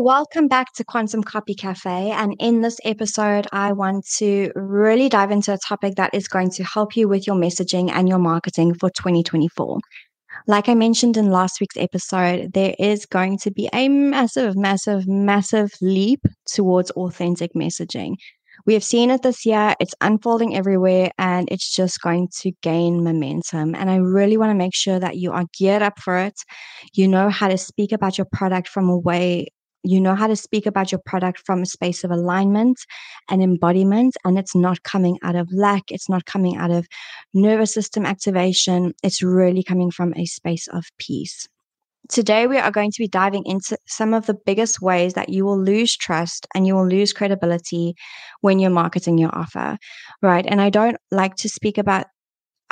welcome back to Quantum Copy Cafe. And in this episode, I want to really dive into a topic that is going to help you with your messaging and your marketing for 2024. Like I mentioned in last week's episode, there is going to be a massive, massive, massive leap towards authentic messaging. We have seen it this year, it's unfolding everywhere, and it's just going to gain momentum. And I really want to make sure that you are geared up for it. You know how to speak about your product from a way you know how to speak about your product from a space of alignment and embodiment and it's not coming out of lack it's not coming out of nervous system activation it's really coming from a space of peace Today, we are going to be diving into some of the biggest ways that you will lose trust and you will lose credibility when you're marketing your offer, right? And I don't like to speak about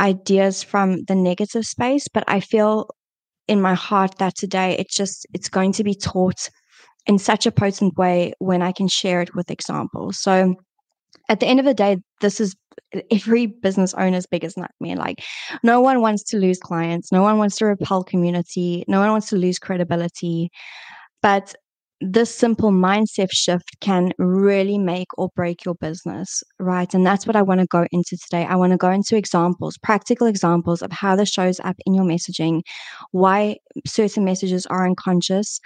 ideas from the negative space, but I feel in my heart that today it's just it's going to be taught in such a potent way when I can share it with examples. So at the end of the day, this is every business owner's biggest nightmare. Like, no one wants to lose clients, no one wants to repel community, no one wants to lose credibility. But this simple mindset shift can really make or break your business, right? And that's what I want to go into today. I want to go into examples, practical examples of how this shows up in your messaging, why certain messages are unconscious,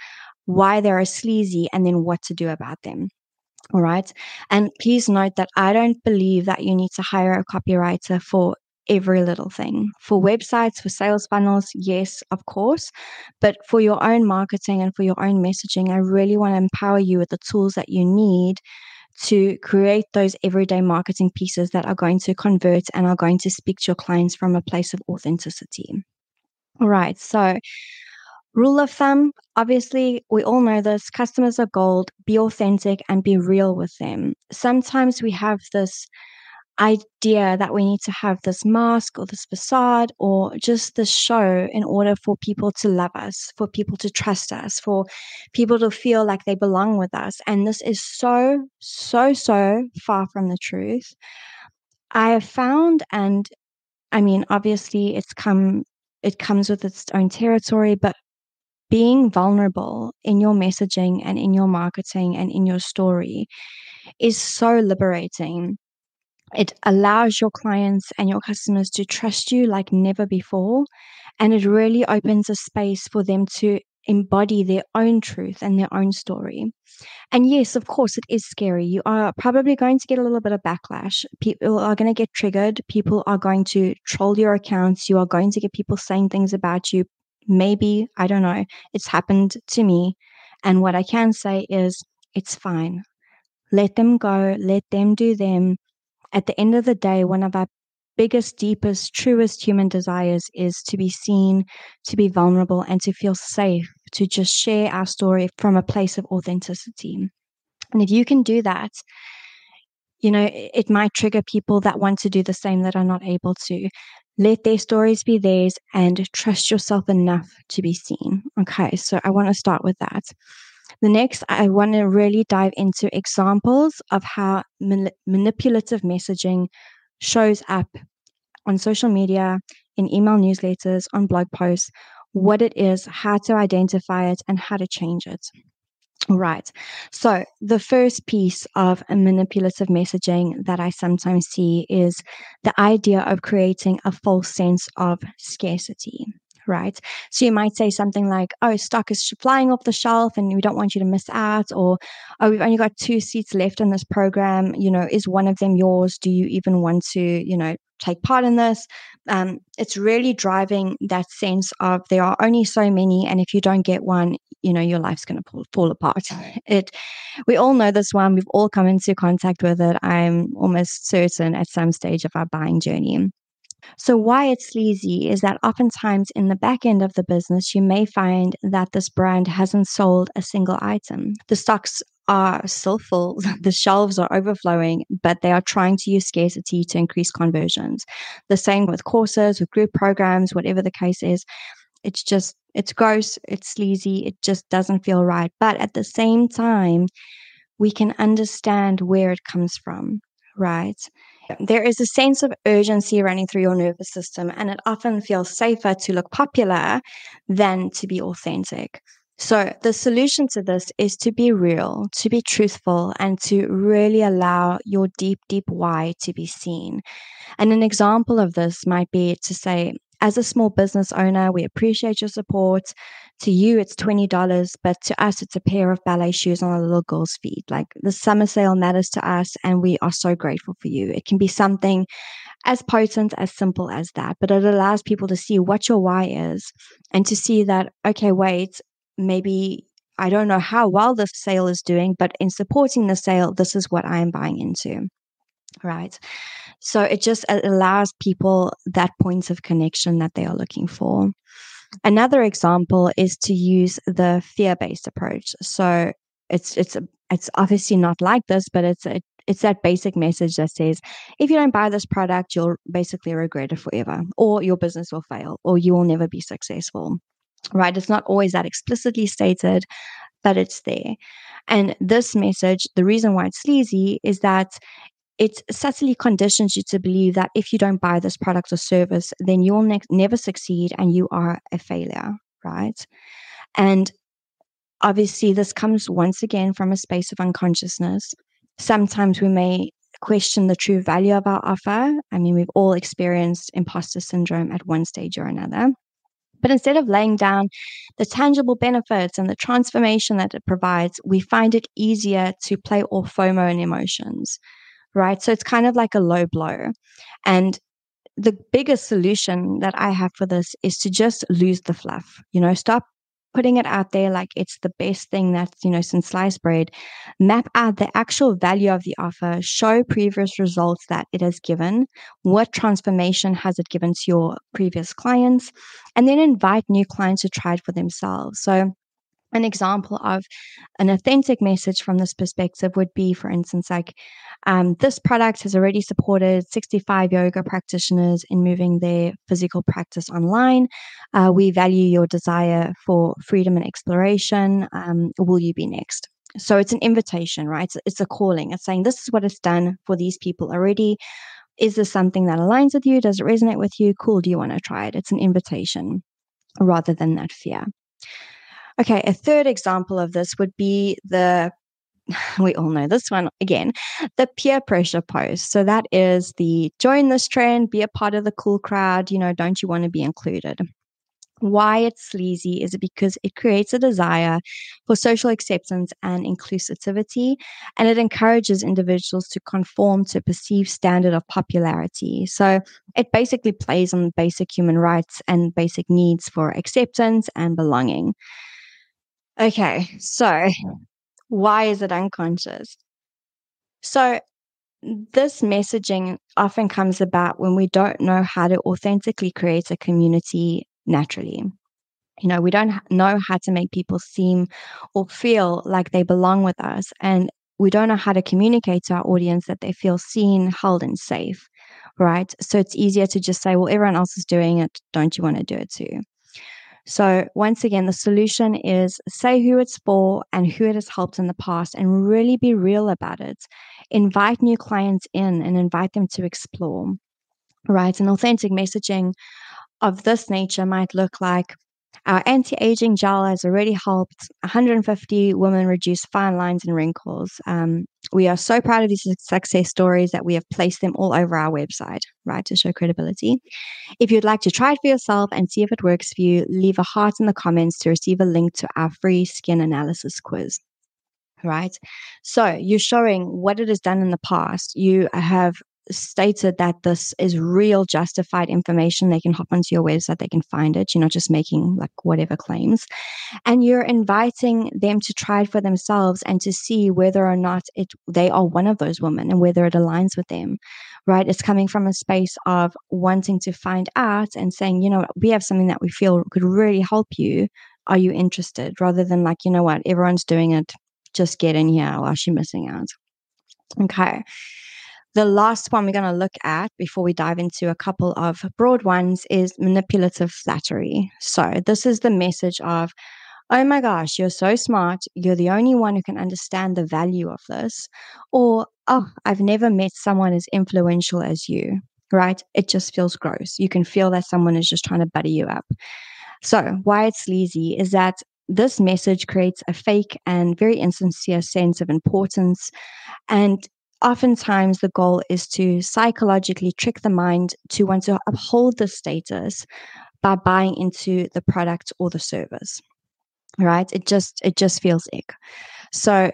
why they are sleazy, and then what to do about them. All right. And please note that I don't believe that you need to hire a copywriter for every little thing. For websites, for sales funnels, yes, of course. But for your own marketing and for your own messaging, I really want to empower you with the tools that you need to create those everyday marketing pieces that are going to convert and are going to speak to your clients from a place of authenticity. All right. So Rule of thumb obviously, we all know this customers are gold, be authentic and be real with them. Sometimes we have this idea that we need to have this mask or this facade or just this show in order for people to love us, for people to trust us, for people to feel like they belong with us. And this is so, so, so far from the truth. I have found, and I mean, obviously, it's come, it comes with its own territory, but being vulnerable in your messaging and in your marketing and in your story is so liberating. It allows your clients and your customers to trust you like never before. And it really opens a space for them to embody their own truth and their own story. And yes, of course, it is scary. You are probably going to get a little bit of backlash. People are going to get triggered. People are going to troll your accounts. You are going to get people saying things about you maybe, I don't know, it's happened to me. And what I can say is, it's fine. Let them go, let them do them. At the end of the day, one of our biggest, deepest, truest human desires is to be seen, to be vulnerable, and to feel safe, to just share our story from a place of authenticity. And if you can do that, you know, it might trigger people that want to do the same that are not able to. Let their stories be theirs and trust yourself enough to be seen. Okay, so I want to start with that. The next, I want to really dive into examples of how manipulative messaging shows up on social media, in email newsletters, on blog posts, what it is, how to identify it, and how to change it. Right. So, the first piece of manipulative messaging that I sometimes see is the idea of creating a false sense of scarcity. Right. So, you might say something like, oh, stock is flying off the shelf and we don't want you to miss out. Or, oh, we've only got two seats left in this program. You know, is one of them yours? Do you even want to, you know, take part in this. Um, it's really driving that sense of there are only so many, and if you don't get one, you know your life's going to fall apart. It, we all know this one. We've all come into contact with it. I'm almost certain at some stage of our buying journey. So, why it's sleazy is that oftentimes in the back end of the business, you may find that this brand hasn't sold a single item. The stocks are still full, the shelves are overflowing, but they are trying to use scarcity to increase conversions. The same with courses, with group programs, whatever the case is. It's just, it's gross, it's sleazy, it just doesn't feel right. But at the same time, we can understand where it comes from, right? There is a sense of urgency running through your nervous system, and it often feels safer to look popular than to be authentic. So, the solution to this is to be real, to be truthful, and to really allow your deep, deep why to be seen. And an example of this might be to say, as a small business owner, we appreciate your support. To you, it's $20, but to us, it's a pair of ballet shoes on a little girl's feet. Like the summer sale matters to us, and we are so grateful for you. It can be something as potent, as simple as that, but it allows people to see what your why is and to see that, okay, wait, maybe I don't know how well the sale is doing, but in supporting the sale, this is what I am buying into. Right. So it just allows people that point of connection that they are looking for. Another example is to use the fear-based approach. So it's it's it's obviously not like this, but it's a, it's that basic message that says if you don't buy this product, you'll basically regret it forever, or your business will fail, or you will never be successful right? It's not always that explicitly stated, but it's there. And this message, the reason why it's sleazy is that it subtly conditions you to believe that if you don't buy this product or service, then you'll ne- never succeed and you are a failure, right? And obviously, this comes once again from a space of unconsciousness. Sometimes we may question the true value of our offer. I mean, we've all experienced imposter syndrome at one stage or another. But instead of laying down the tangible benefits and the transformation that it provides, we find it easier to play off FOMO and emotions, right? So it's kind of like a low blow. And the biggest solution that I have for this is to just lose the fluff. You know, stop putting it out there like it's the best thing that's, you know, since sliced bread, map out the actual value of the offer, show previous results that it has given, what transformation has it given to your previous clients, and then invite new clients to try it for themselves. So an example of an authentic message from this perspective would be, for instance, like um, this product has already supported 65 yoga practitioners in moving their physical practice online. Uh, we value your desire for freedom and exploration. Um, will you be next? So it's an invitation, right? It's, it's a calling. It's saying, this is what it's done for these people already. Is this something that aligns with you? Does it resonate with you? Cool. Do you want to try it? It's an invitation rather than that fear. Okay, a third example of this would be the we all know this one again the peer pressure post. So that is the join this trend be a part of the cool crowd you know don't you want to be included? Why it's sleazy is because it creates a desire for social acceptance and inclusivity and it encourages individuals to conform to a perceived standard of popularity. So it basically plays on basic human rights and basic needs for acceptance and belonging Okay, so why is it unconscious? So, this messaging often comes about when we don't know how to authentically create a community naturally. You know, we don't know how to make people seem or feel like they belong with us. And we don't know how to communicate to our audience that they feel seen, held, and safe. Right. So it's easier to just say, well, everyone else is doing it. Don't you want to do it too? So, once again, the solution is say who it's for and who it has helped in the past and really be real about it. Invite new clients in and invite them to explore. Right. And authentic messaging of this nature might look like our anti aging gel has already helped 150 women reduce fine lines and wrinkles. Um, we are so proud of these success stories that we have placed them all over our website, right, to show credibility. If you'd like to try it for yourself and see if it works for you, leave a heart in the comments to receive a link to our free skin analysis quiz right? So you're showing what it has done in the past. You have stated that this is real justified information. They can hop onto your website, they can find it. You're not just making like whatever claims. And you're inviting them to try it for themselves and to see whether or not it they are one of those women and whether it aligns with them. Right? It's coming from a space of wanting to find out and saying, you know, we have something that we feel could really help you. Are you interested? Rather than like, you know what, everyone's doing it. Just get in here. Why is she missing out? Okay. The last one we're going to look at before we dive into a couple of broad ones is manipulative flattery. So, this is the message of, oh my gosh, you're so smart. You're the only one who can understand the value of this. Or, oh, I've never met someone as influential as you, right? It just feels gross. You can feel that someone is just trying to buddy you up. So, why it's sleazy is that this message creates a fake and very insincere sense of importance. And oftentimes the goal is to psychologically trick the mind to want to uphold the status by buying into the product or the service right? It just it just feels ick. So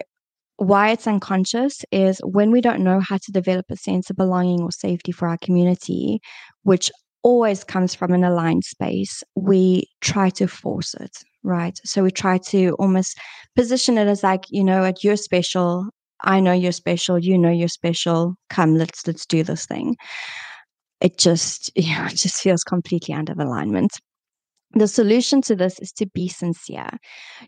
why it's unconscious is when we don't know how to develop a sense of belonging or safety for our community which always comes from an aligned space we try to force it right? So we try to almost position it as like you know at you're special I know you're special, you know you're special. Come, let's let's do this thing. It just yeah, it just feels completely out of alignment. The solution to this is to be sincere.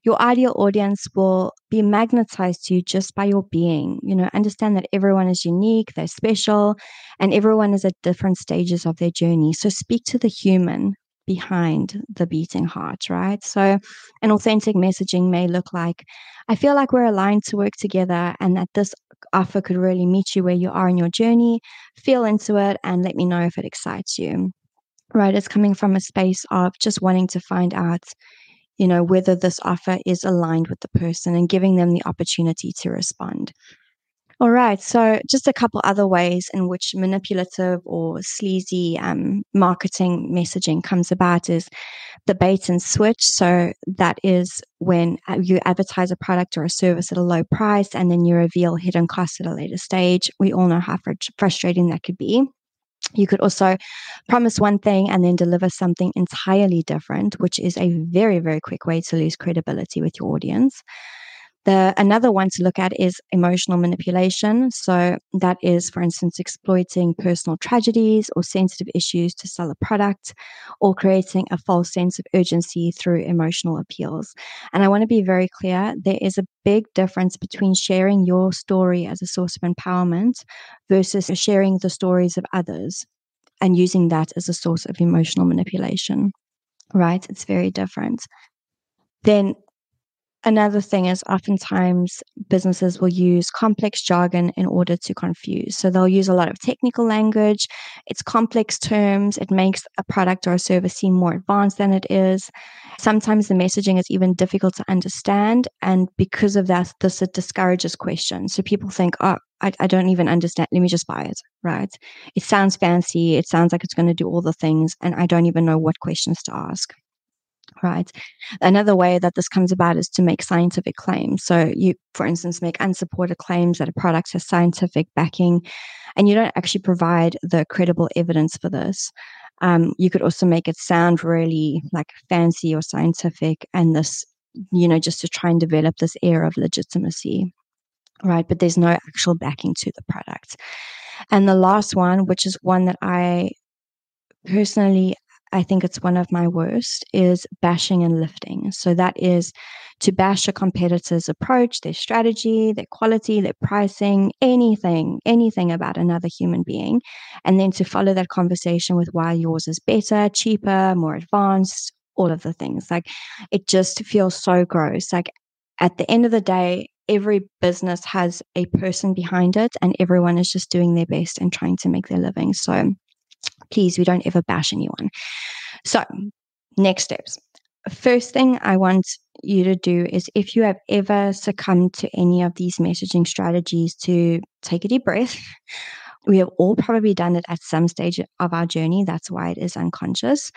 Your ideal audience will be magnetized to you just by your being. You know, understand that everyone is unique, they're special, and everyone is at different stages of their journey. So speak to the human behind the beating heart, right? So, an authentic messaging may look like I feel like we're aligned to work together and that this offer could really meet you where you are in your journey. Feel into it and let me know if it excites you, right? It's coming from a space of just wanting to find out. You know, whether this offer is aligned with the person and giving them the opportunity to respond. All right. So, just a couple other ways in which manipulative or sleazy um, marketing messaging comes about is the bait and switch. So, that is when you advertise a product or a service at a low price and then you reveal hidden costs at a later stage. We all know how fr- frustrating that could be. You could also promise one thing and then deliver something entirely different, which is a very, very quick way to lose credibility with your audience. The another one to look at is emotional manipulation. So that is, for instance, exploiting personal tragedies or sensitive issues to sell a product, or creating a false sense of urgency through emotional appeals. And I want to be very clear: there is a big difference between sharing your story as a source of empowerment versus sharing the stories of others and using that as a source of emotional manipulation. Right? It's very different. Then Another thing is oftentimes businesses will use complex jargon in order to confuse. So they'll use a lot of technical language, it's complex terms, it makes a product or a service seem more advanced than it is. Sometimes the messaging is even difficult to understand. And because of that, this discourages questions. So people think, oh, I, I don't even understand. Let me just buy it, right? It sounds fancy. It sounds like it's going to do all the things. And I don't even know what questions to ask right? Another way that this comes about is to make scientific claims. So you, for instance, make unsupported claims that a product has scientific backing, and you don't actually provide the credible evidence for this. Um, you could also make it sound really like fancy or scientific, and this, you know, just to try and develop this air of legitimacy, right? But there's no actual backing to the product. And the last one, which is one that I personally I think it's one of my worst is bashing and lifting. So that is to bash a competitor's approach, their strategy, their quality, their pricing, anything, anything about another human being. And then to follow that conversation with why yours is better, cheaper, more advanced, all of the things. Like it just feels so gross. Like at the end of the day, every business has a person behind it and everyone is just doing their best and trying to make their living. So please, we don't ever bash anyone. So, next steps. First thing I want you to do is if you have ever succumbed to any of these messaging strategies, to take a deep breath. We have all probably done it at some stage of our journey. That's why it is unconscious.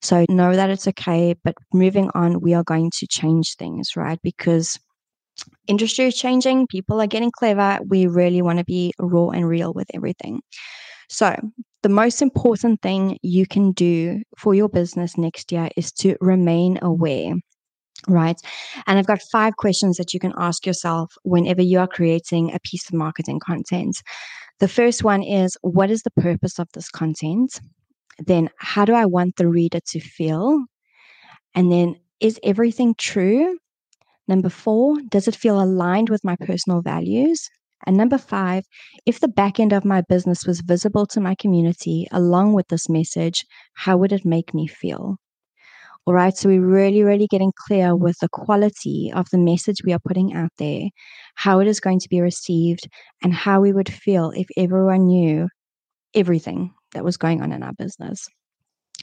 So know that it's okay. But moving on, we are going to change things, right? Because industry is changing, people are getting clever. We really want to be raw and real with everything. So, the most important thing you can do for your business next year is to remain aware right? And I've got five questions that you can ask yourself whenever you are creating a piece of marketing content. The first one is what is the purpose of this content? Then, how do I want the reader to feel? And then, is everything true? Number four, does it feel aligned with my personal values? And number five, if the back end of my business was visible to my community along with this message, how would it make me feel? All right. So we're really, really getting clear with the quality of the message we are putting out there, how it is going to be received, and how we would feel if everyone knew everything that was going on in our business.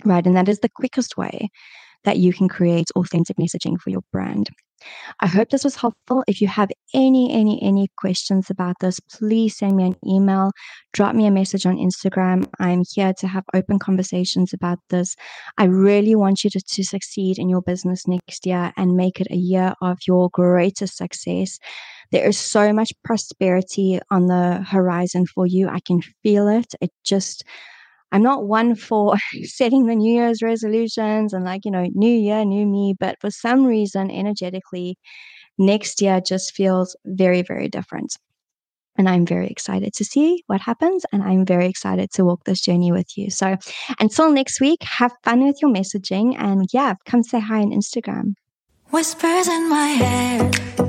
Right. And that is the quickest way that you can create authentic messaging for your brand. I hope this was helpful. If you have any, any, any questions about this, please send me an email, drop me a message on Instagram. I'm here to have open conversations about this. I really want you to, to succeed in your business next year and make it a year of your greatest success. There is so much prosperity on the horizon for you. I can feel it. It just, I'm not one for setting the New Year's resolutions and like, you know, new year, new me. But for some reason, energetically, next year just feels very, very different. And I'm very excited to see what happens. And I'm very excited to walk this journey with you. So until next week, have fun with your messaging. And yeah, come say hi on Instagram. Whispers in my head